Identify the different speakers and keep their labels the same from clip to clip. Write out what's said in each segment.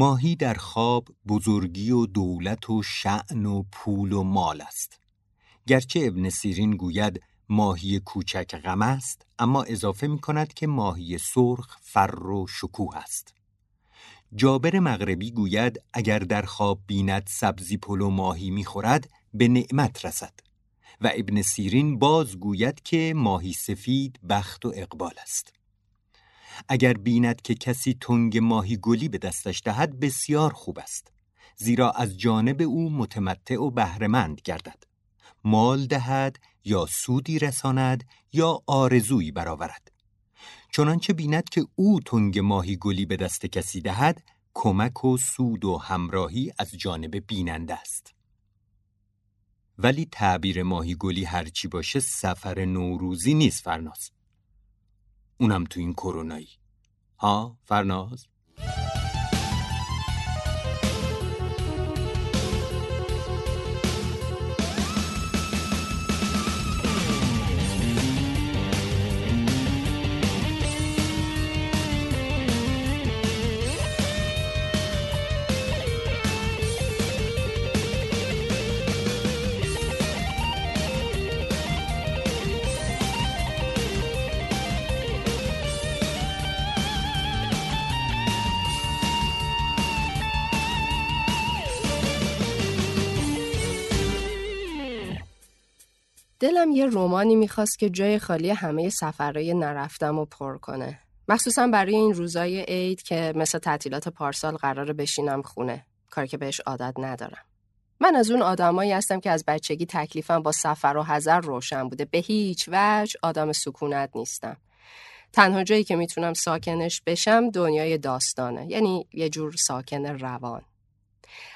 Speaker 1: ماهی در خواب بزرگی و دولت و شعن و پول و مال است. گرچه ابن سیرین گوید ماهی کوچک غم است اما اضافه می کند که ماهی سرخ فر و شکوه است. جابر مغربی گوید اگر در خواب بیند سبزی پلو ماهی می‌خورد به نعمت رسد. و ابن سیرین باز گوید که ماهی سفید بخت و اقبال است. اگر بیند که کسی تنگ ماهی گلی به دستش دهد بسیار خوب است. زیرا از جانب او متمتع و بهرهمند گردد. مال دهد یا سودی رساند یا آرزویی برآورد. چنانچه بیند که او تنگ ماهی گلی به دست کسی دهد کمک و سود و همراهی از جانب بیننده است. ولی تعبیر ماهی گلی هرچی باشه سفر نوروزی نیست فرناز. اونم تو این کرونایی. ها فرناز؟
Speaker 2: دلم یه رومانی می‌خواست که جای خالی همه سفرهای نرفتم و پر کنه. مخصوصا برای این روزای عید که مثل تعطیلات پارسال قرار بشینم خونه. کار که بهش عادت ندارم. من از اون آدمایی هستم که از بچگی تکلیفم با سفر و حذر روشن بوده. به هیچ وجه آدم سکونت نیستم. تنها جایی که می‌تونم ساکنش بشم دنیای داستانه. یعنی یه جور ساکن روان.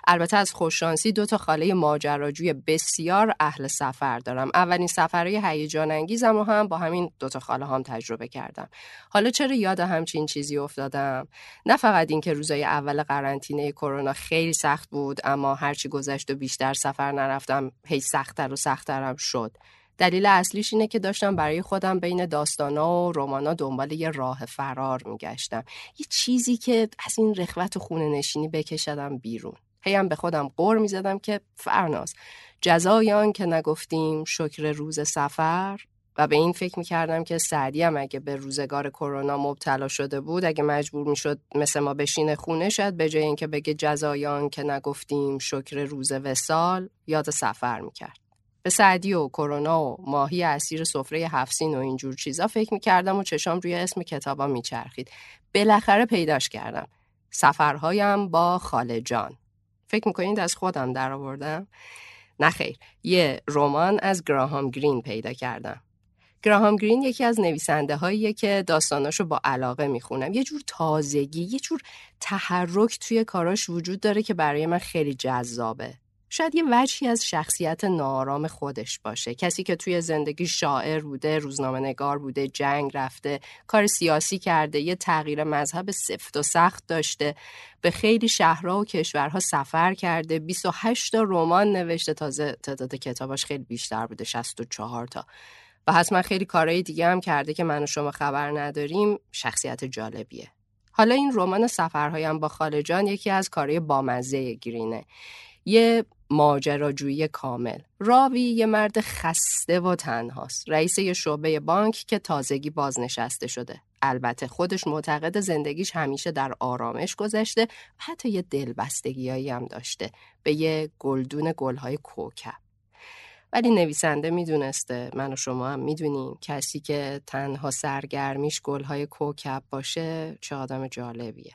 Speaker 2: البته از خوششانسی دو تا خاله ماجراجوی بسیار اهل سفر دارم. اولین سفرهای هیجان انگیزم و هم با همین دو تا خاله هم تجربه کردم. حالا چرا یاد همچین چیزی افتادم؟ نه فقط اینکه روزای اول قرنطینه کرونا خیلی سخت بود اما هرچی گذشت و بیشتر سفر نرفتم هی سختتر و سختترم شد. دلیل اصلیش اینه که داشتم برای خودم بین داستانا و رمانا دنبال یه راه فرار میگشتم. یه چیزی که از این رخوت و خونه نشینی بکشدم بیرون. هیم به خودم قور می‌زدم که فرناز جزای آن که نگفتیم شکر روز سفر؟ و به این فکر می‌کردم که سعدی هم اگه به روزگار کرونا مبتلا شده بود اگه مجبور می‌شد مثل ما بشینه خونه شد به جای اینکه بگه جزایان که نگفتیم شکر روز وسال یاد سفر می‌کرد. به سعدی و کرونا و ماهی اسیر سفره هفسین و اینجور چیزا فکر می‌کردم و چشام روی اسم کتابا میچرخید. بالاخره پیداش کردم. سفرهایم با خاله جان. فکر می‌کنید از خودم در آوردم؟ نه خیر. یه رمان از گراهام گرین پیدا کردم. گراهام گرین یکی از نویسنده هاییه که داستاناشو با علاقه می‌خونم. یه جور تازگی یه جور تحرک توی کاراش وجود داره که برای من خیلی جذابه. شاید یه وجهی از شخصیت نارام خودش باشه. کسی که توی زندگی شاعر بوده روزنامه نگار بوده جنگ رفته کار سیاسی کرده یه تغییر مذهب سفت و سخت داشته به خیلی شهرها و کشورها سفر کرده 28 تا رمان نوشته تازه تعداد کتاباش خیلی بیشتر بوده 64 تا. و حتما خیلی کارهای دیگه هم کرده که من و شما خبر نداریم شخصیت جالبیه. حالا این رمان سفرهایم با خالجان یکی از کارهای بامزه گرینه. یه ماجراجویی کامل. راوی یه مرد خسته و تنهاست. رئیس یه شعبه بانک که تازگی بازنشسته شده. البته خودش معتقد زندگیش همیشه در آرامش گذشته حتی یه دلبستگیایی هم داشته. به یه گلدون گلهای کوکب. ولی نویسنده می‌دونسته من و شما هم می‌دونیم کسی که تنها سرگرمیش گلهای کوکب باشه چه آدم جالبیه.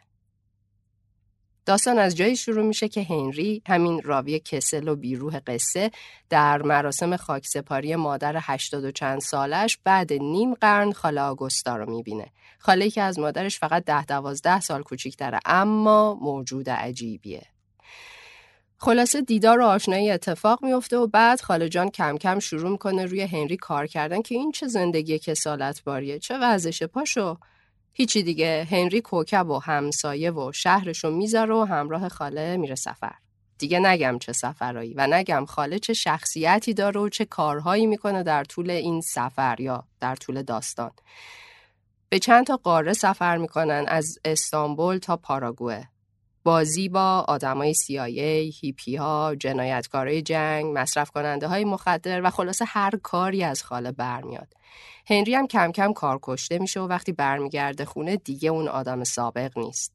Speaker 2: داستان از جایی شروع میشه که هنری همین راوی کسل و بیروح قصه در مراسم خاکسپاری مادر هشتاد و چند سالش بعد نیم قرن خاله آگوستا رو می‌بینه. خاله که از مادرش فقط ده دوازده سال کوچیکتره اما موجود عجیبیه. خلاصه دیدار و آشنایی اتفاق میفته و بعد خاله جان کم کم شروع می‌کنه روی هنری کار کردن که این چه زندگی کسالت باریه چه وضعشه پاشو. هیچی دیگه. هنری کوکب و همسایه و شهرشو می‌ذاره و همراه خاله میره سفر. دیگه نگم چه سفرایی و نگم خاله چه شخصیتی داره و چه کارهایی می‌کنه در طول این سفر یا در طول داستان. به چند تا قاره سفر می‌کنن از استانبول تا پاراگوه بازی با آدمای CIA، هیپی ها، جنایتکارای جنگ، مصرف کننده های مخدر و خلاصه هر کاری از خاله برمیاد. هنری هم کم کم کار کشته میشه و وقتی برمیگرده خونه دیگه اون آدم سابق نیست.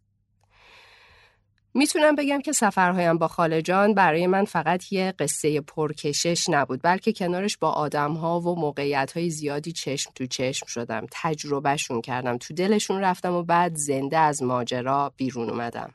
Speaker 2: می‌تونم بگم که سفرهایم با خاله جان برای من فقط یه قصه پرکشش نبود بلکه کنارش با آدمها و موقعیت زیادی چشم تو چشم شدم تجربهشون کردم تو دلشون رفتم و بعد زنده از ماجرا بیرون اومدم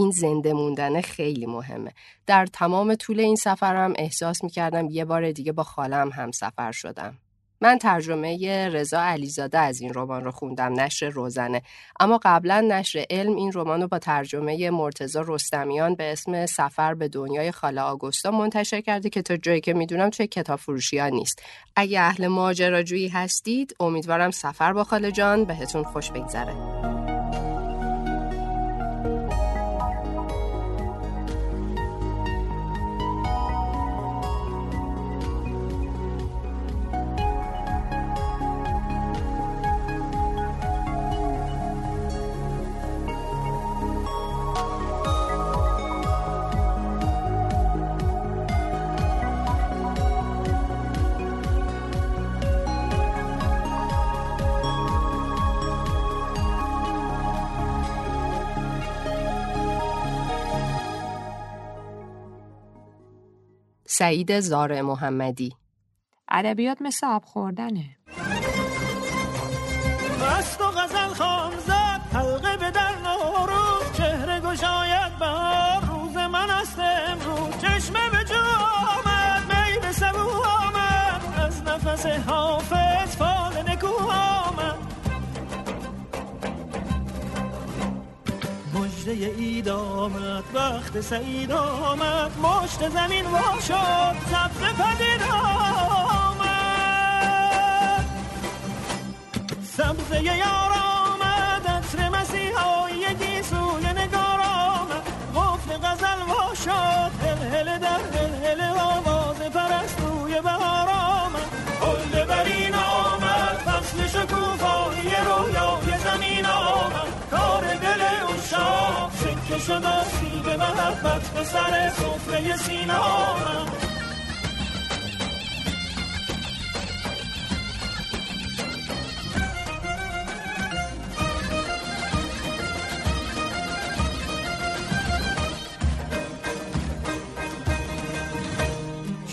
Speaker 2: این زنده موندن خیلی مهمه. در تمام طول این سفرم احساس می‌کردم یه بار دیگه با خالم هم سفر شدم. من ترجمه رضا علیزاده از این رمان رو خوندم نشر روزنه. اما قبلا نشر علم این رمان رو با ترجمه مرتزا رستمیان به اسم سفر به دنیای خاله آگوستا منتشر کرده که تا جایی که می‌دونم توی کتاب فروشی ها نیست. اگه اهل ماجراجویی هستید امیدوارم سفر با خاله جان بهتون خوش بگذره. سعید زار محمدی.
Speaker 3: ادبیات مثل آب خوردنه.
Speaker 4: اید آمد وقت سعید آمد مشت زمین وا شد سبز پدید آمد. سبزه یار محبت به سر صفره سینه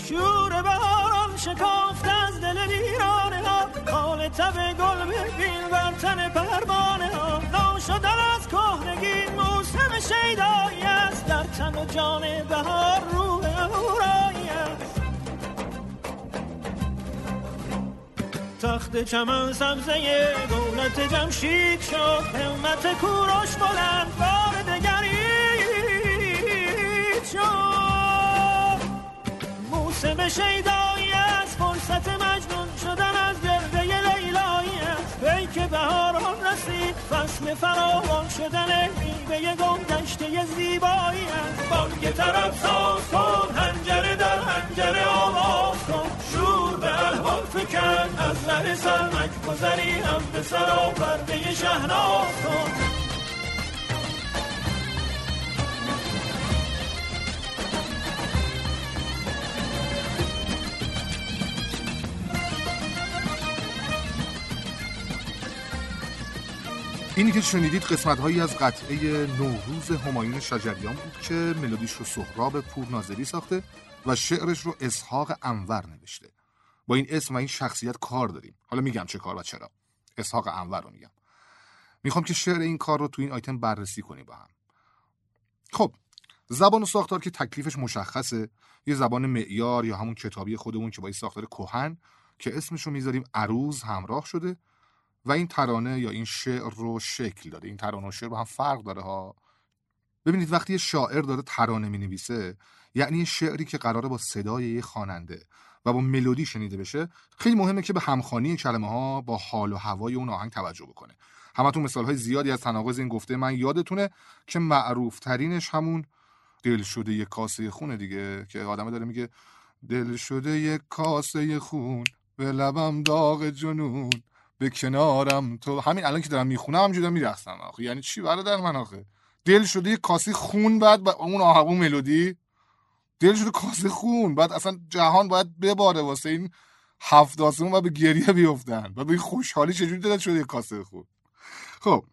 Speaker 4: شور بهاران شکافت از دل ویرانه ها. خال تب گل ببین بر تن پروانه ها. ناشدن از کهنگی موسم شیدایی و جان بهار است تخت چمن سبزه دولت جمشید شد همت کوروش بلند بار دگرید شد. موسم شیدایی فصل فراوان شدن میوه گم گشته زیبایی است. بانگ طرف ساز کن هنجره در هنجره آواز کن. شور به الهام فکن از ره سرمک گذری هم به سرا پرده شهناز کن.
Speaker 5: اینی که شنیدید قسمت هایی از قطعه نوروز همایون شجریان بود که ملودیش رو سهراب پورناظری ساخته و شعرش رو اسحاق انور نوشته. با این اسم و این شخصیت کار داریم. حالا میگم چه کار و چرا. اسحاق انور رو میگم. می‌خوام که شعر این کار رو تو این آیتم بررسی کنیم با هم. خب زبان و ساختار که تکلیفش مشخصه یه زبان معیار یا همون کتابی خودمون که با یه ساختار کهن که اسمش رو می‌ذاریم عروض همراه شده و این ترانه یا این شعر رو شکل داده. این ترانه و شعر با هم فرق داره ها. ببینید وقتی یه شاعر داره ترانه می نویسه یعنی یه شعری که قراره با صدای یه خواننده و با ملودی شنیده بشه خیلی مهمه که به همخوانی کلمه ها با حال و هوای اون آهنگ توجه بکنه. همتون مثال های زیادی از تناقض این گفته من یادتونه که معروف ترینش همون دل شده یک کاسه خونه دیگه که آدمه داره میگه دل شده یک کاسه خون به لبم داغ جنون. به کنارم. تو همین الان که دارم می‌خونم دارم میرقصم. آخه یعنی چی برادر من آخه؟ دل شده یک کاسه خون بعد با اون آهنگ ملودی. دل شده کاسه خون. بعد اصلا جهان باید بباره واسه این هفت آسمون و به گریه بیفتن. و به خوشحالی چجوری دلت شده یک کاسه خون؟ خب.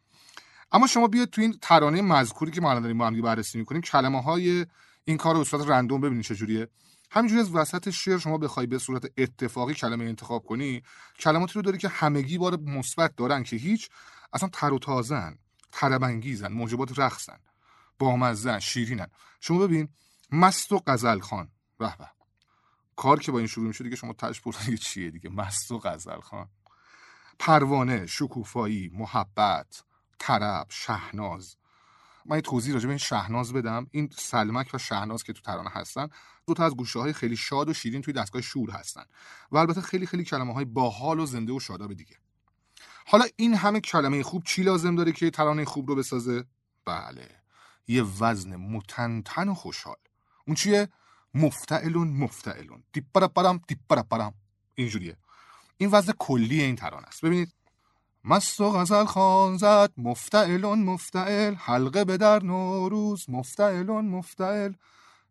Speaker 5: اما شما بیاید تو این ترانه مذکوری که ما الان داریم با هم بررسی می‌کنیم کلمه های این کار صورت رندوم ببینید چجوریه. همینجوری از وسط شعر شما بخوای به صورت اتفاقی کلمه انتخاب کنی کلماتی رو داری که همگی بار مثبت دارن که هیچ اصلا تر و تازن طربانگیزن موجبات رقصن بامزن شیرینن. شما ببین مست و غزل خان. به کار که با این شروع میشه دیگه شما پرسید چیه دیگه؟ مست و غزل خان. پروانه شکوفایی محبت طرب شهناز. من یه توضیح راجع به این شهناز بدم. این سلمک و شهناز که تو ترانه هستن دو تا از گوشه های خیلی شاد و شیرین توی دستگاه شور هستن و البته خیلی خیلی کلمه های باحال و زنده و شاداب دیگه. حالا این همه کلمه خوب چی لازم داره که ترانه خوب رو بسازه؟ بله یه وزن متنتن و خوشحال. اون چیه؟ مفتعلون مفتعلون. دیپرا پرم دیپرا پرم اینجوریه. این وزن کلی این ترانه است. ببینید. مست و غزل خان زد مفتعلون مفتعل. حلقه به در نوروز مفتعلون مفتعل.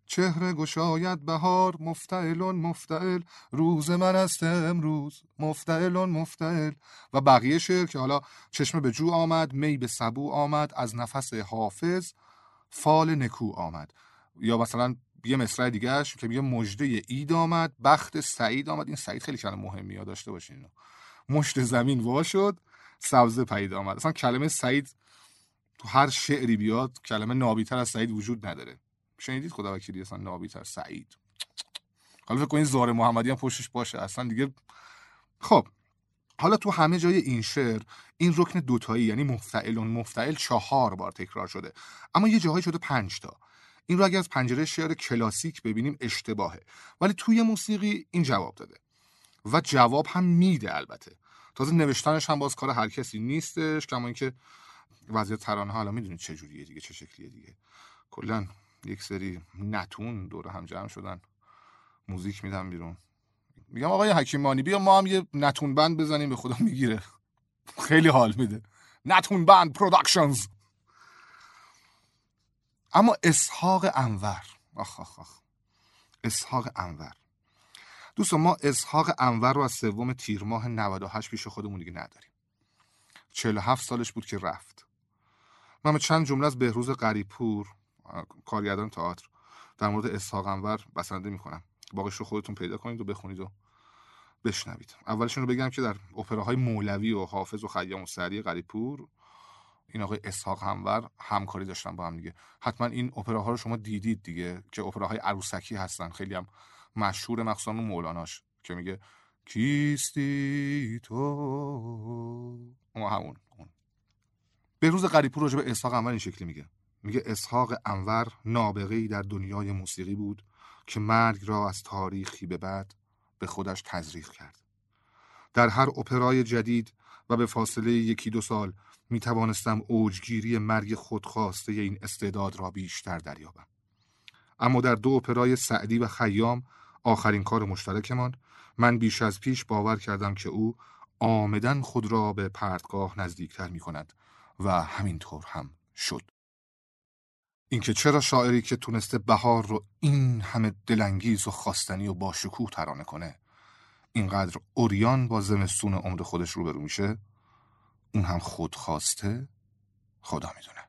Speaker 5: چهره گشاید بهار مفتعلون مفتعل روز من است امروز مفتعلون مفتعل. و بقیه شعر که حالا چشم به جو آمد می به سبو آمد از نفس حافظ فال نکو آمد. یا مثلا یه مصرع دیگهش که میگه مجده اید آمد بخت سعید آمد. این سعید خیلی کلمه مهمی ها داشته باشین مشت زمین وا شد سبزه پدید آمد. اصلا کلمه سعید تو هر شعری بیاد کلمه نابیتر از سعید وجود نداره. شنیدید خدا وکیلی اصلا نابیتر سعید. حالا فکر کنید زار محمدی هم پشتش باشه اصلا دیگه خب حالا تو همه جای این شعر این رکن دوتایی یعنی مفتعلون مفتعل چهار بار تکرار شده. اما یه جاهایی شده پنج تا. این رو اگر از پنجره شعر کلاسیک ببینیم اشتباهه. ولی توی موسیقی این جواب داده. و جواب هم میده البته. تازه نوشتنش هم باز کار هر کسی نیستش کما اینکه وضعیت ترانه حالا می‌دونید چه جوریه دیگه چه شکلیه دیگه. کلا یک سری نتون دور هم جمع شدن. موزیک میدم بیرون. میگم آقای حکیمانی بیا ما هم یه نتون band بزنیم به خدا می‌گیره. خیلی حال میده. نتون band productions اما اسحاق انور. آخ آخ آخ. اسحاق انور. دوستان ما اسحاق انور رو از سوم تیر ماه 98 پیش خودمون دیگه نداریم. 47 سالش بود که رفت. من چند جمله از بهروز قریپور کارگردان تئاتر. در مورد اسحاق انور بسنده می‌کنم. باقیش رو خودتون پیدا کنید و بخونید و بشنوید. اولشون رو بگم که در اپراهای مولوی و حافظ و خیام و سری قریپور این آقای اسحاق همور همکاری داشتن با هم دیگه. حتما این اپراها رو شما دیدید دیگه که اپراهای عروسکی هستن. خیلی هم مشهور مخصوصا مولاناش که میگه کیستی تو؟ اون همون. به روز قریپور راجع به اسحاق انور این شکلی میگه. میگه اسحاق انور نابغه‌ای در دنیای موسیقی بود که مرگ را از تاریخی به بعد به خودش تزریق کرد. در هر اپرای جدید و به فاصله یکی دو سال می توانستم اوجگیری مرگ خودخواسته این استعداد را بیشتر دریابم. اما در دو اپرای سعدی و خیام آخرین کار مشترکمان من بیش از پیش باور کردم که او آمدن خود را به پرتگاه نزدیکتر می کند و همینطور هم شد. اینکه چرا شاعری که تونسته بهار رو این همه دلانگیز و خواستنی و با شکوه ترانه کنه اینقدر اوریان با زمستون عمر خودش روبرو میشه؟ اون هم خود خواسته خدا می‌دونه.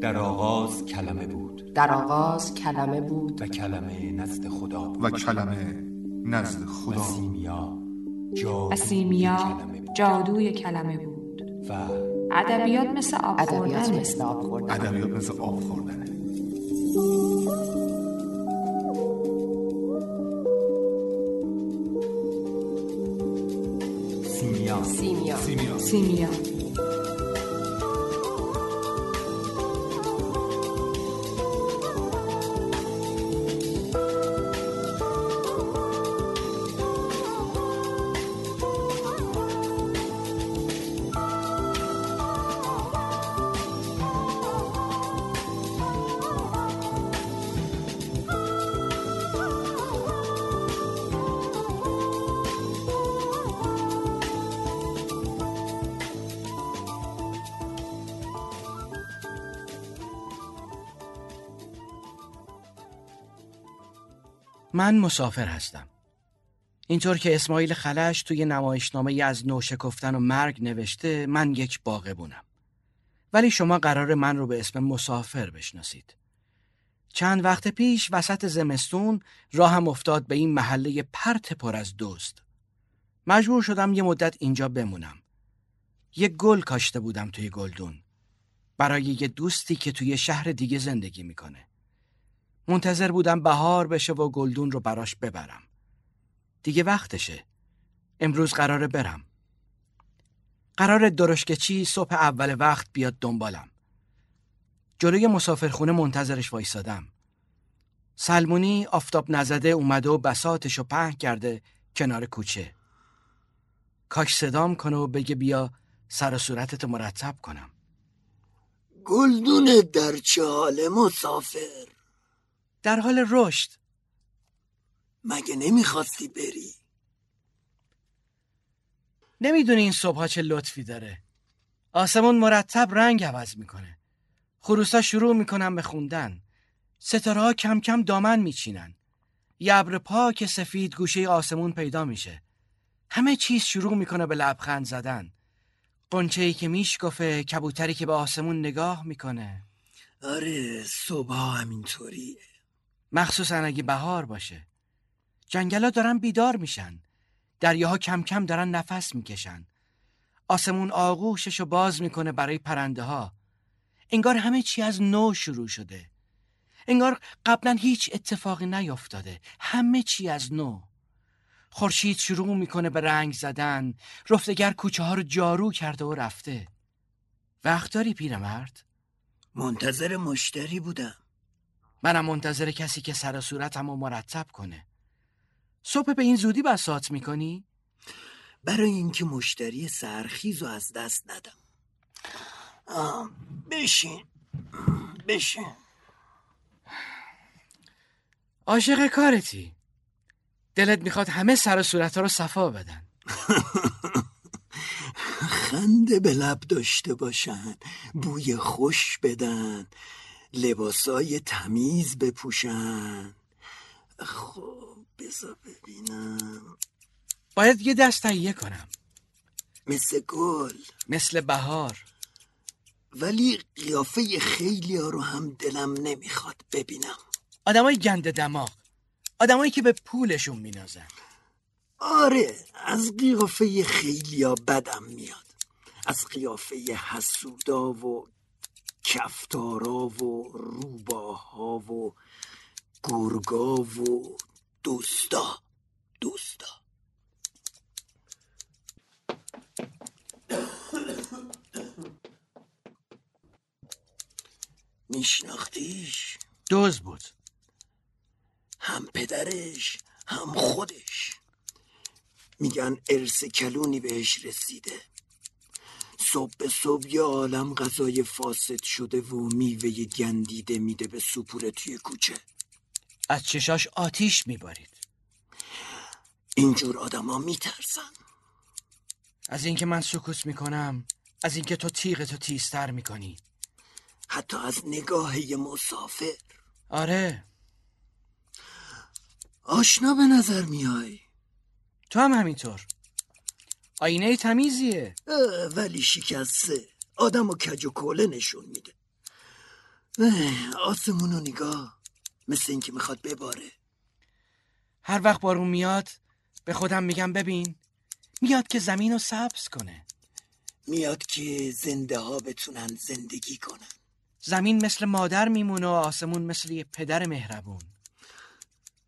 Speaker 1: در آغاز کلمه بود.
Speaker 2: در آغاز کلمه بود.
Speaker 1: و کلمه نزد خدا
Speaker 5: و کلمه نزد خدا.
Speaker 3: و سیمیا. جادوی کلمه بود.
Speaker 1: و
Speaker 3: ادبیات مثل آب.
Speaker 2: مثل خوردن.
Speaker 5: ادبیات مثل آب
Speaker 1: سیمیا.
Speaker 2: سیمیا.
Speaker 5: سیمیا.
Speaker 3: سیمیا.
Speaker 6: من مسافر هستم. اینطور که اسماعیل خلش توی نمایشنامه ای از نو شکفتن و مرگ نوشته من یک باغبونم. ولی شما قرار من رو به اسم مسافر بشناسید. چند وقت پیش وسط زمستون راهم افتاد به این محله پرت پر از دوست. مجبور شدم یه مدت اینجا بمونم. یه گل کاشته بودم توی گلدون. برای یه دوستی که توی شهر دیگه زندگی می‌کنه. منتظر بودم بهار بشه و گلدون رو براش ببرم. دیگه وقتشه. امروز قراره برم. قرار درشکچی صبح اول وقت بیاد دنبالم. جلوی مسافرخونه منتظرش وایسادم. سلمونی آفتاب نزده اومده و بساتش رو پهن کرده کنار کوچه. کاش صدام کنه و بگه بیا سر و صورتت مرتب کنم.
Speaker 7: گلدون در حال مسافر
Speaker 6: در حال رشد.
Speaker 7: مگه نمی‌خواستی بری؟
Speaker 6: نمی‌دونی این صبحها چه لطفی داره. آسمون مرتب رنگ عوض می‌کنه. خروسا شروع می‌کنن به خوندن. ستاره ها کم کم دامن میچینن. یه ابر پاک سفید گوشه آسمون پیدا میشه. همه چیز شروع می‌کنه به لبخند زدن. قنچه ای که میشکفه کبوتری که به آسمون نگاه می‌کنه.
Speaker 7: آره صبح همینطوریه.
Speaker 6: مخصوصا اگه بهار باشه. جنگلا دارن بیدار میشن. دریاها کم کم دارن نفس می‌کشن. آسمون آغوششو باز می‌کنه برای پرنده ها انگار همه چی از نو شروع شده. انگار قبلا هیچ اتفاقی نیفتاده همه چی از نو. خورشید شروع می‌کنه به رنگ زدن. رفتگر کوچه ها رو جارو کرده و رفته. وقت داری پیرمرد؟
Speaker 7: منتظر مشتری بودم.
Speaker 6: منم منتظر کسی که سر و صورتم رو مرتب کنه. صبح به این زودی بسات می‌کنی؟
Speaker 7: برای اینکه مشتری سرخیز رو از دست ندم. آه، بشین. بشین.
Speaker 6: عاشق کارتی. دلت می‌خواد همه سر و صورت رو صفا بدن.
Speaker 7: خنده به لب داشته باشن بوی خوش بدن. لباسای تمیز بپوشن. خب بذار ببینم.
Speaker 6: باید یه دست تهیه کنم.
Speaker 7: مثل گل.
Speaker 6: مثل بهار.
Speaker 7: ولی قیافه خیلی ها رو هم دلم نمی‌خواد ببینم.
Speaker 6: آدمای گنده دماغ. آدمایی که به پولشون مینازن.
Speaker 7: آره از قیافه خیلی ها بدم میاد. از قیافه حسودا و کفتارا و روباها و گرگا و دوستا. دوستا. میشناختیش؟
Speaker 6: دوز بود.
Speaker 7: هم پدرش هم خودش. میگن ارث کلونی بهش رسیده. صبح به صبح یه عالم غذای فاسد شده و میوه گندیده میده به سپوره توی کوچه.
Speaker 6: از چشاش آتیش میبارید.
Speaker 7: اینجور آدما میترسن.
Speaker 6: از اینکه من سکوت می‌کنم از اینکه تو تیغ تو تیزتر می‌کنی.
Speaker 7: حتی از نگاه یه مسافر.
Speaker 6: آره.
Speaker 7: آشنا به نظر میای.
Speaker 6: تو هم همینطور. آینه تمیزیه.
Speaker 7: ولی شکسته. آدم و کج و کوله نشون میده. آسمون و نگاه. مثل اینکه می‌خواد بباره.
Speaker 6: هر وقت بارون میاد به خودم میگم ببین. میاد که زمین رو سبز کنه.
Speaker 7: میاد که زنده ها بتونن زندگی کنن.
Speaker 6: زمین مثل مادر میمونه و آسمون مثل یه پدر مهربون.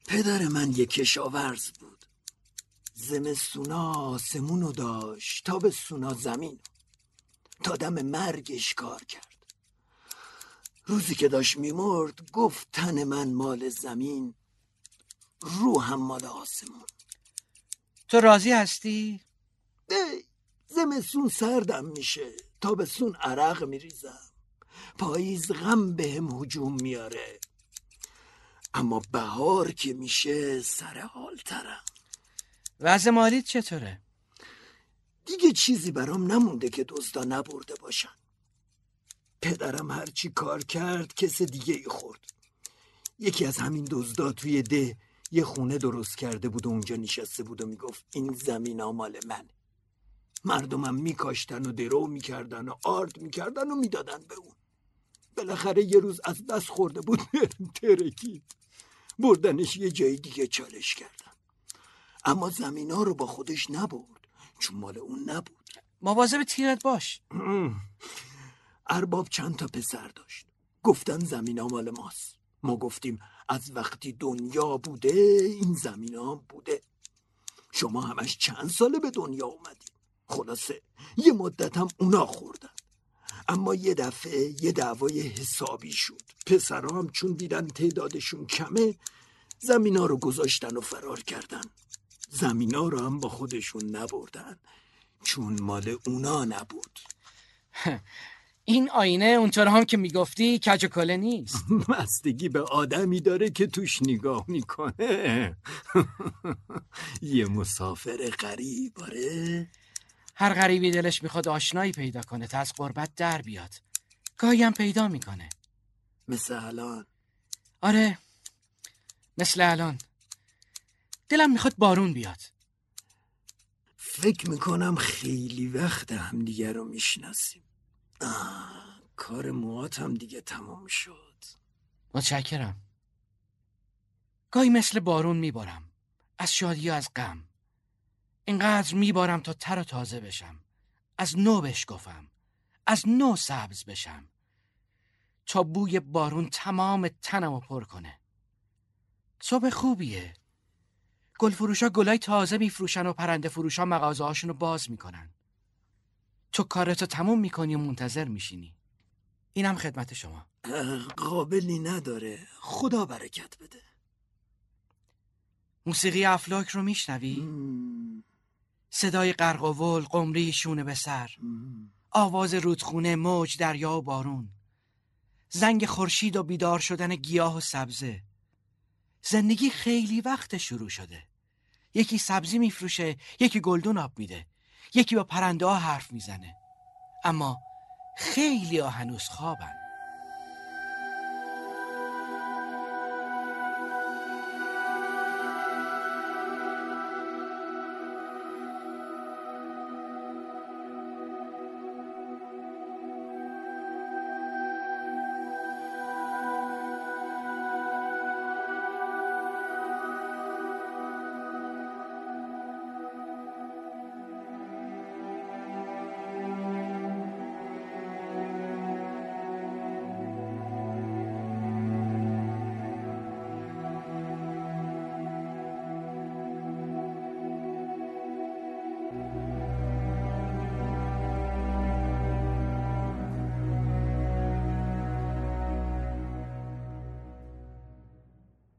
Speaker 7: پدر من یه کشاورز بود. زمستونا آسمونو داشت تا به سونا زمین. تا دم مرگش کار کرد. روزی که داشت میمرد گفت تن من مال زمین روحم مال آسمون.
Speaker 6: تو راضی هستی؟
Speaker 7: زمستون سردم میشه. تابستون عرق میریزم. پاییز غم بهم هجوم میاره. اما بهار که میشه سر حال ترم
Speaker 6: وضع مالیت چطوره؟
Speaker 7: دیگه چیزی برام نمونده که دزدا نبرده باشن. پدرم هرچی کار کرد کس دیگه ای خورد. یکی از همین دزدا توی ده یه خونه درست کرده بود و اونجا نشسته بود و می‌گفت این زمین مال من مردمم میکاشتن و درو می‌کردن و آرد می‌کردن و می‌دادن به اون. بالاخره یه روز از دست خورده بود ترکید بردنش یه جای دیگه چالش کردن. اما زمین ها رو با خودش نبرد چون مال اون نبود.
Speaker 6: مواظب تیرت باش.
Speaker 7: ارباب چند تا پسر داشت. گفتن زمین ها مال ماست. ما گفتیم از وقتی دنیا بوده این زمین ها بوده. شما همش چند ساله به دنیا اومدید خلاصه یه مدت هم اونا خوردن. اما یه دفعه یه دعوای حسابی شد. پسرها هم چون دیدن تعدادشون کمه زمینا رو گذاشتن و فرار کردن. زمینا رو هم با خودشون نبردن چون مال اونا نبود.
Speaker 6: این آینه اونطور هم که می‌گفتی کج و کله نیست.
Speaker 7: مستگی به آدمی داره که توش نگاه می‌کنه. یه مسافر غریب آره.
Speaker 6: هر غریبی دلش می‌خواد آشنایی پیدا کنه تا از قربت در بیاد. گاهی هم پیدا می‌کنه.
Speaker 7: مثل الان.
Speaker 6: آره مثل الان. دلم می‌خواد بارون بیاد.
Speaker 7: فکر می‌کنم خیلی وقت همدیگه رو می‌شناسیم. کار موات هم دیگه تمام شد.
Speaker 6: متشکرم. گاهی مثل بارون میبارم. از شادی و از غم. اینقدر میبارم تا تر و تازه بشم. از نو بشکفم. از نو سبز بشم. تا بوی بارون تمام تنم رو پر کنه. صبح خوبیه. گل فروشا گلای تازه میفروشن و پرنده فروشا مغازه هاشون رو باز می‌کنن. تو کارتو تموم می‌کنی و منتظر میشینی. اینم خدمت شما.
Speaker 7: قابلی نداره. خدا برکت بده.
Speaker 6: موسیقی افلاک رو میشنوی؟ صدای غرق و ول قمری شونه به سر. آواز رودخونه موج دریا و بارون. زنگ خورشید و بیدار شدن گیاه و سبزه. زندگی خیلی وقت شروع شده. یکی سبزی میفروشه یکی گلدون آب میده. یکی با پرنده ها حرف می‌زنه. اما خیلی ها هنوز خوابن.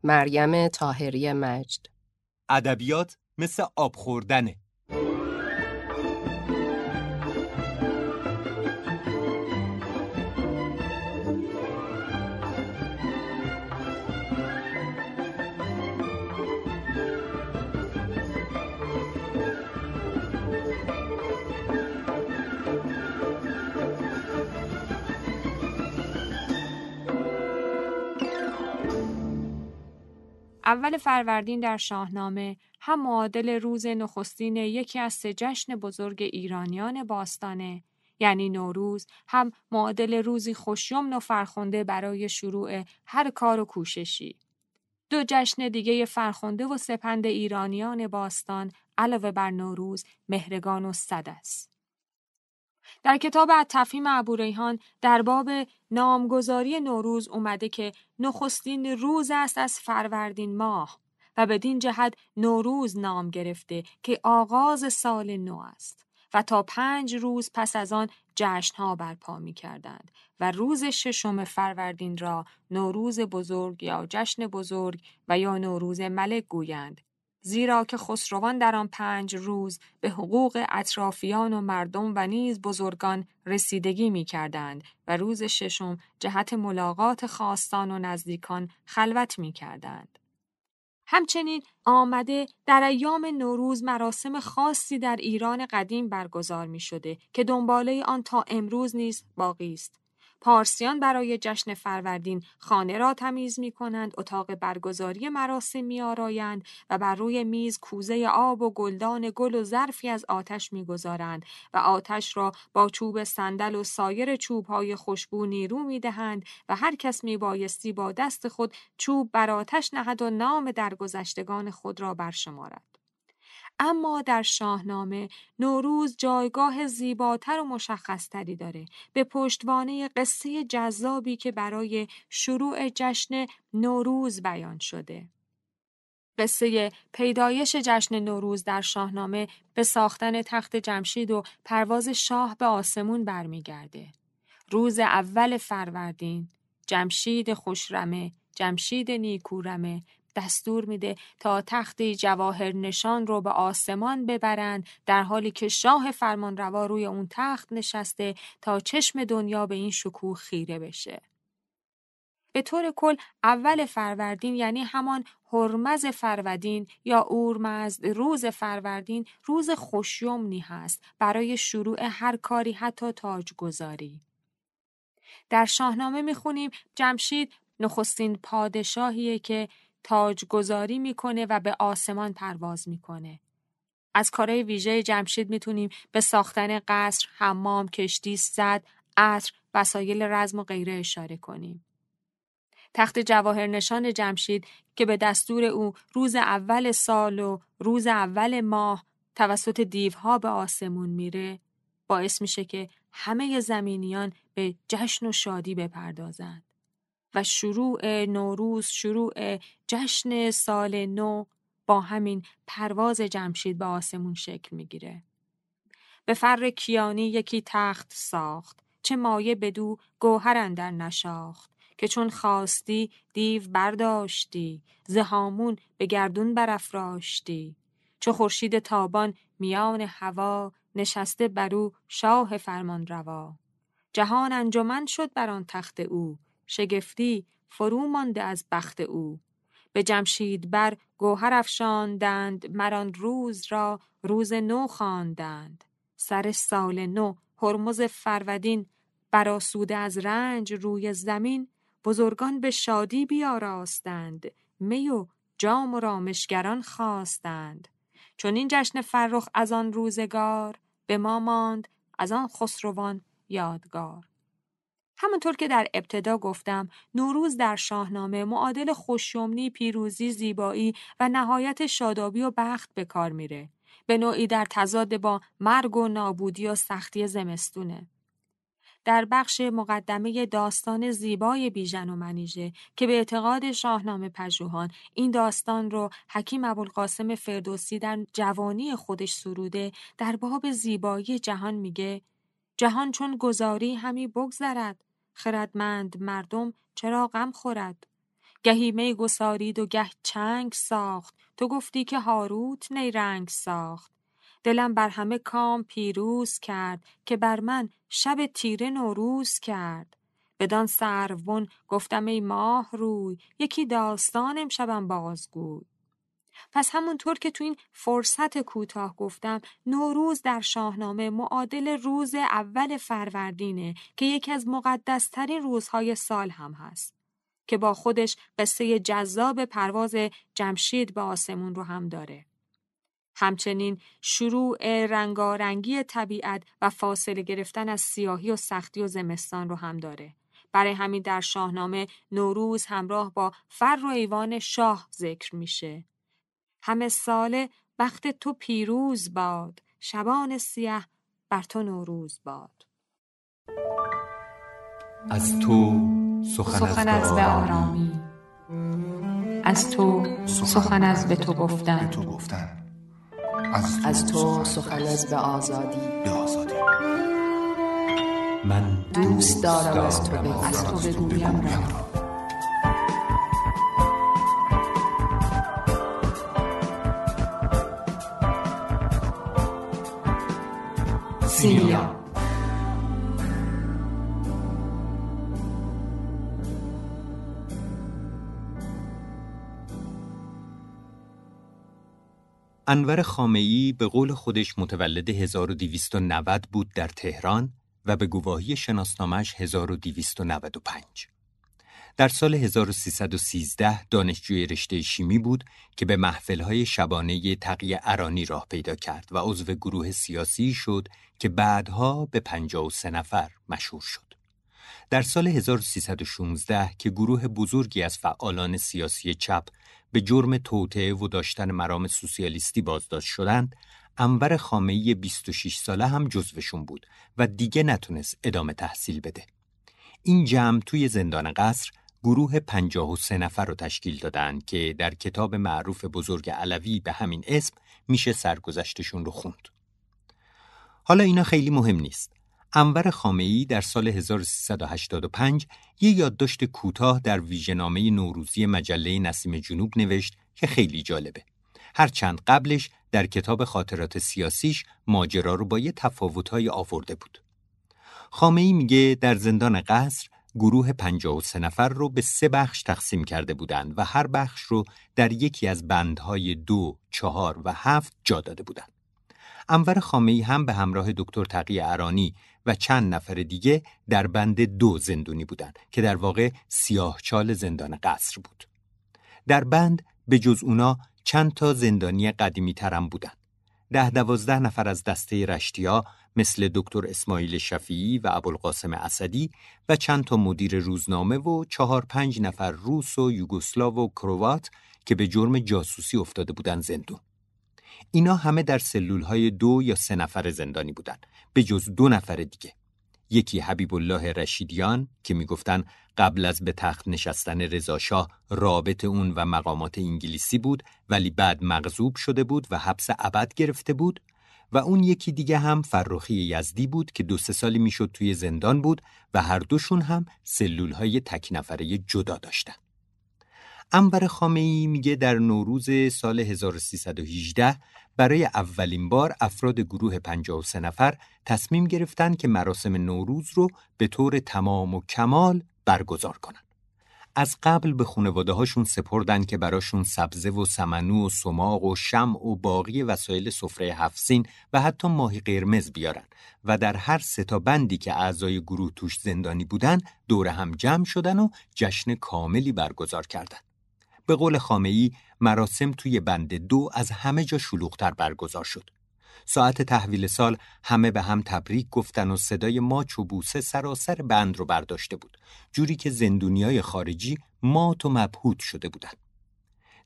Speaker 2: مریم تاهری مجد.
Speaker 1: ادبیات مثل آب خوردنه.
Speaker 3: اول فروردین در شاهنامه هم معادل روز نخستین یکی از سه جشن بزرگ ایرانیان باستانه یعنی نوروز هم معادل روزی خوشیمن و فرخنده برای شروع هر کار و کوششی. دو جشن دیگه فرخنده و سپند ایرانیان باستان علاوه بر نوروز مهرگان و صد است. در کتاب تفهیم ابوریحان در باب نامگذاری نوروز اومده که نخستین روز است از فروردین ماه و بدین جهت نوروز نام گرفته که آغاز سال نو است و تا پنج روز پس از آن جشنها برپا می کردند و روز ششم فروردین را نوروز بزرگ یا جشن بزرگ و یا نوروز ملک گویند زیرا که خسروان در آن پنج روز به حقوق اطرافیان و مردم و نیز بزرگان رسیدگی می کردند و روز ششم جهت ملاقات خواستان و نزدیکان خلوت می کردند. همچنین آمده در ایام نوروز مراسم خاصی در ایران قدیم برگزار می شده که دنباله آن تا امروز نیز باقی است. پارسیان برای جشن فروردین خانه را تمیز می کنند، اتاق برگزاری مراسم می آرایند و بر روی میز کوزه آب و گلدان گل و ظرفی از آتش می گذارند و آتش را با چوب صندل و سایر چوبهای خوشبو نیرو می دهند و هر کس می بایستی با دست خود چوب بر آتش نهد و نام درگذشتگان خود را برشمارد. اما در شاهنامه نوروز جایگاه زیباتر و مشخصتری داره به پشتوانه قصه جذابی که برای شروع جشن نوروز بیان شده. قصه پیدایش جشن نوروز در شاهنامه به ساختن تخت جمشید و پرواز شاه به آسمون برمیگرده. روز اول فروردین جمشید خوشرمه جمشید نیکورمه دستور میده تا تخت جواهر نشان رو به آسمان ببرند در حالی که شاه فرمانروا روی اون تخت نشسته تا چشم دنیا به این شکوه خیره بشه. به طور کل اول فروردین یعنی همان هرمز فروردین یا اورمزد روز فروردین روز خوشیومنی هست برای شروع هر کاری حتی تاجگذاری. در شاهنامه می‌خونیم جمشید نخستین پادشاهیه که تاجگذاری می‌کنه و به آسمان پرواز می‌کنه. از کارهای ویژه جمشید می‌تونیم به ساختن قصر، حمام، کشتی، صد، عصر، وسایل رزم و غیره اشاره کنیم. تخت جواهر نشان جمشید که به دستور او روز اول سال و روز اول ماه توسط دیوها به آسمون میره باعث میشه که همه زمینیان به جشن و شادی بپردازند. و شروع نوروز شروع جشن سال نو با همین پرواز جمشید به آسمون شکل می‌گیره. به فر کیانی یکی تخت ساخت چه مایه بدو گوهر اندر نشاخت که چون خواستی دیو برداشتی زهامون به گردون برافراشتی چو خورشید تابان میان هوا نشسته برو شاه فرمان روا جهان انجمن شد بر آن تخت او شگفتی فرو مانده از بخت او. به جمشید بر گوهر افشاندند مران روز را روز نو خواندند. سر سال نو هرمز فرودین براسوده از رنج روی زمین بزرگان به شادی بیاراستند می و جام و رامشگران خواستند. چون این جشن فرخ از آن روزگار به ما ماند از آن خسروان یادگار. همانطور که در ابتدا گفتم نوروز در شاهنامه معادل خوشیومنی پیروزی زیبایی و نهایت شادابی و بخت به کار میره. به نوعی در تضاد با مرگ و نابودی و سختی زمستونه. در بخش مقدمه داستان زیبای بیژن و منیژه که به اعتقاد شاهنامه پژوهان این داستان رو حکیم ابوالقاسم فردوسی در جوانی خودش سروده در باب زیبایی جهان میگه جهان چون گذاری همی بگذرد خردمند مردم چرا غم خورد؟ گهی می گسارید و گه چنگ ساخت. تو گفتی که هاروت نیرنگ ساخت. دلم بر همه کام پیروز کرد که بر من شب تیره نوروز کرد. بدان سرون گفتم ای ماه روی یکی داستان امشبم بازگوی. پس همونطور که تو این فرصت کوتاه گفتم نوروز در شاهنامه معادل روز اول فروردینه که یکی از مقدسترین روزهای سال هم هست که با خودش قصه جذاب پرواز جمشید به آسمون رو هم داره. همچنین شروع رنگارنگی طبیعت و فاصله گرفتن از سیاهی و سختی و زمستان رو هم داره. برای همین در شاهنامه نوروز همراه با فر و ایوان شاه ذکر میشه. همه ساله بخت تو پیروز باد شبان سیه بر تو نوروز باد.
Speaker 1: از تو
Speaker 3: سخن از به آرامی. از تو سخن از به تو گفتن
Speaker 5: تو گفتن.
Speaker 2: از تو سخن از به آزادی.
Speaker 5: به آزادی.
Speaker 1: من
Speaker 2: دوست دارم از تو بگویم.
Speaker 3: از تو بگویم. را سیلیا
Speaker 1: انور خامعی به قول خودش متولد 1290 بود در تهران و به گواهی شناسنامش 1295. در سال 1313 دانشجوی رشته شیمی بود که به محفلهای شبانه تقی ارانی راه پیدا کرد و عضو گروه سیاسی شد که بعدها به 53 نفر مشهور شد. در سال 1316 که گروه بزرگی از فعالان سیاسی چپ به جرم توطئه و داشتن مرام سوسیالیستی بازداشت شدند، انور خامعی 26 ساله هم جزوشون بود و دیگه نتونست ادامه تحصیل بده. این جمع توی زندان قصر گروه 53 نفر رو تشکیل دادن که در کتاب معروف بزرگ علوی به همین اسم میشه سرگذشتشون رو خوند. حالا اینا خیلی مهم نیست. انور خامعی در سال 1385 یه یادداشت کوتاه در ویژه‌نامه نوروزی مجله نسیم جنوب نوشت که خیلی جالبه. هرچند قبلش در کتاب خاطرات سیاسیش ماجرا رو با یه تفاوت‌های آورده بود. خامعی میگه در زندان قصر گروه 53 نفر رو به سه بخش تقسیم کرده بودند و هر بخش رو در یکی از بندهای دو، چهار و هفت جا داده بودند. انور خامعی هم به همراه دکتر تقی ارانی و چند نفر دیگه در بند دو زندونی بودند که در واقع سیاهچال زندان قصر بود. در بند به جز اونا چند تا زندانی قدیمی ترم بودن. ده دوازده نفر از دسته رشتیا مثل دکتر اسماعیل شفیعی و ابوالقاسم اسدی و چند تا مدیر روزنامه و چهار پنج نفر روس و یوگسلاو و کروات که به جرم جاسوسی افتاده بودن زندون. اینا همه در سلول های دو یا سه نفر زندانی بودن به جز دو نفر دیگه. یکی حبیب الله رشیدیان که می‌گفتن قبل از به تخت نشستن رضاشاه رابط اون و مقامات انگلیسی بود ولی بعد مغضوب شده بود و حبس ابد گرفته بود و اون یکی دیگه هم فرخی یزدی بود که دو سه سالی می‌شد توی زندان بود و هر دوشون هم سلول های تک نفره جدا داشتن. انور خامعی میگه در نوروز سال 1318 برای اولین بار افراد گروه 53 نفر تصمیم گرفتن که مراسم نوروز رو به طور تمام و کمال برگزار کنن. از قبل به خانواده هاشون سپردن که براشون سبزه و سمنو و سماق و شمع و باقی وسایل سفره هفسین و حتی ماهی قرمز بیارن و در هر ستا بندی که اعضای گروه توش زندانی بودن دور هم جمع شدن و جشن کاملی برگزار کردند. به قول خامعی مراسم توی بند دو از همه جا شلوغتر برگزار شد. ساعت تحویل سال همه به هم تبریک گفتن و صدای ماچ و بوسه سراسر بند رو برداشته بود. جوری که زندونیای خارجی مات و مبهوت شده بودند.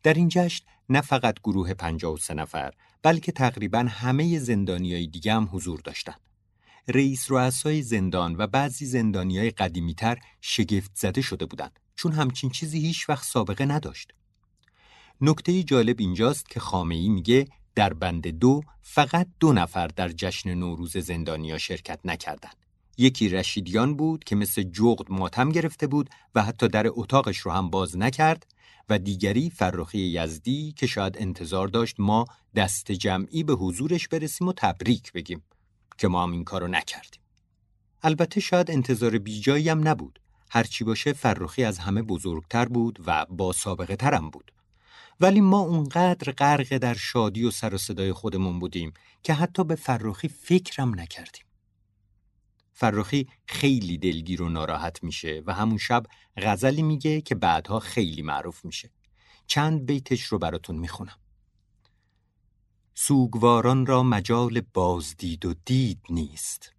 Speaker 1: در این جشن نه فقط گروه 53 نفر بلکه تقریبا همه زندانیای دیگه هم حضور داشتند. رئیس رؤسای زندان و بعضی زندانیای قدیمیتر شگفت زده شده بودند چون همچین چیزی هیچ وقت سابقه نداشت. نکته جالب اینجاست که خامعی میگه در بند دو فقط دو نفر در جشن نوروز زندانیا شرکت نکردند. یکی رشیدیان بود که مثل جغد ماتم گرفته بود و حتی در اتاقش رو هم باز نکرد و دیگری فرخی یزدی که شاید انتظار داشت ما دست جمعی به حضورش برسیم و تبریک بگیم که ما هم این کارو نکردیم. البته شاید انتظار بیجایی هم نبود. هرچی باشه فرخی از همه بزرگتر بود و با سابقه ترم بود. ولی ما اونقدر غرق در شادی و سر و صدای خودمون بودیم که حتی به فرخی فکرم نکردیم. فرخی خیلی دلگیر و ناراحت میشه و همون شب غزلی میگه که بعدها خیلی معروف میشه. چند بیتش رو براتون می‌خونم. سوگواران را مجال بازدید و دید نیست.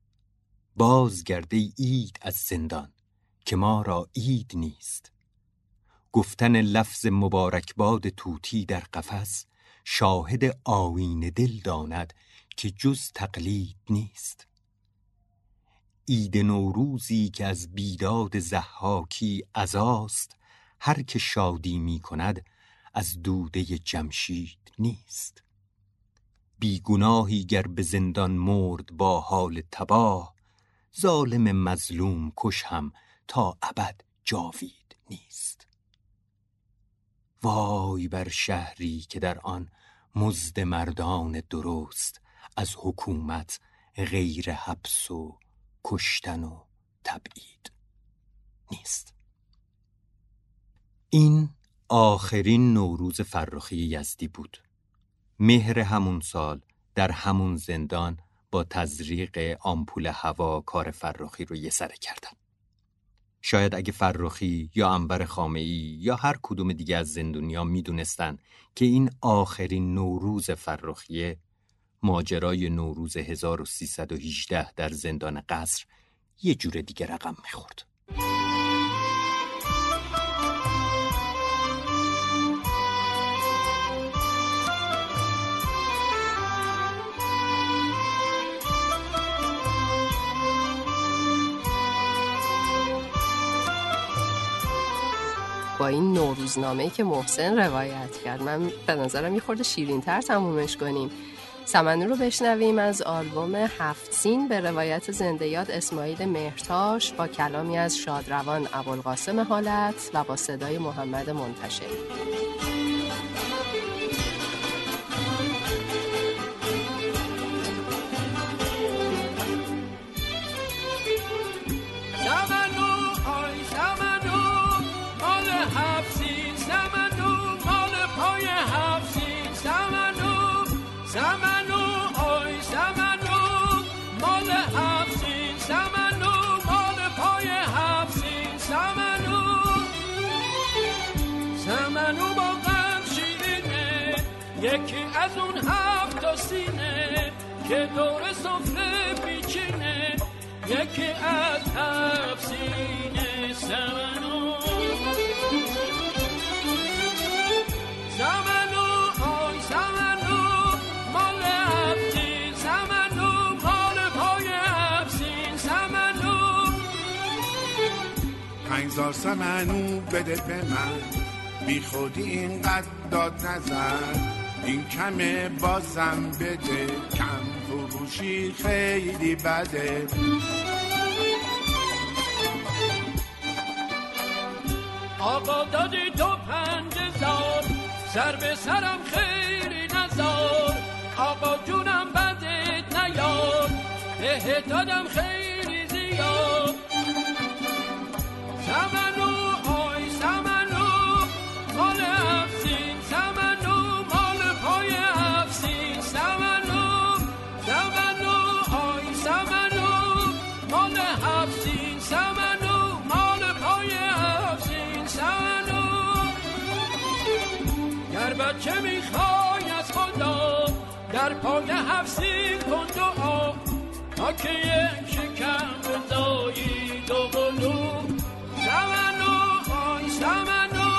Speaker 1: بازگرده اید از زندان که ما را اید نیست. گفتن لفظ مبارکباد توتی در قفس شاهد آوین دل داند که جز تقلید نیست. عید نوروزی که از بیداد زحاکی ازاست هر که شادی می کند از دوده جمشید نیست. بیگناهی گر به زندان مرد با حال تباه ظالم مظلوم کش هم تا ابد جاوید نیست. وای بر شهری که در آن مزد مردان درست از حکومت غیر حبس و کشتن و تبعید. نیست. این آخرین نوروز فرخی یزدی بود. مهر همون سال در همون زندان با تزریق آمپول هوا کار فرخی رو یه سره کردن. شاید اگه فرخی یا انبر خامعی یا هر کدوم دیگه از زندونیا می‌دونستن که این آخرین نوروز فرخیه ماجرای نوروز 1318 در زندان قصر یه جور دیگه رقم می‌خورد.
Speaker 2: این نوروزنامه که محسن روایت کرد. من به نظرم یه خورده شیرین تر تمومش کنیم. سمنو رو بشنویم از آلبوم هفت سین به روایت زنده یاد اسماعیل مهرتاش با کلامی از شادروان ابوالقاسم حالت و با صدای محمد منتشر.
Speaker 6: یکی از اون هفت تا سینه که دور سفره پیچینه یکی از هفت سینه سمنو سمنو آی سمنو مال هفتی سمنو مال پای هفت سمنو
Speaker 8: پنجزار سمنو بده به من. بی خودی اینقدر داد نزن. این کمه بازم بده. کم فروشی خیلی بده.
Speaker 6: آقا دادی تو پنج زار سر به سرم خیلی نزار. آقا جونم بدت نیار. به دادم خیلی زیاد. چه می‌خوای از خدا در پای حفظی کن دعا. تا که یک شکم بزایی دو قلو. سمنو آی سمنو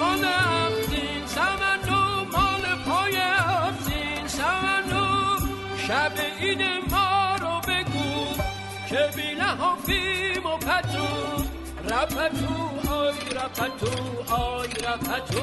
Speaker 6: مال حفظین سمنو مال پای حفظین سمنو شب عید ما رو بگو که بی لحافیم و پتو. رپتو آی رپتو آی رپتو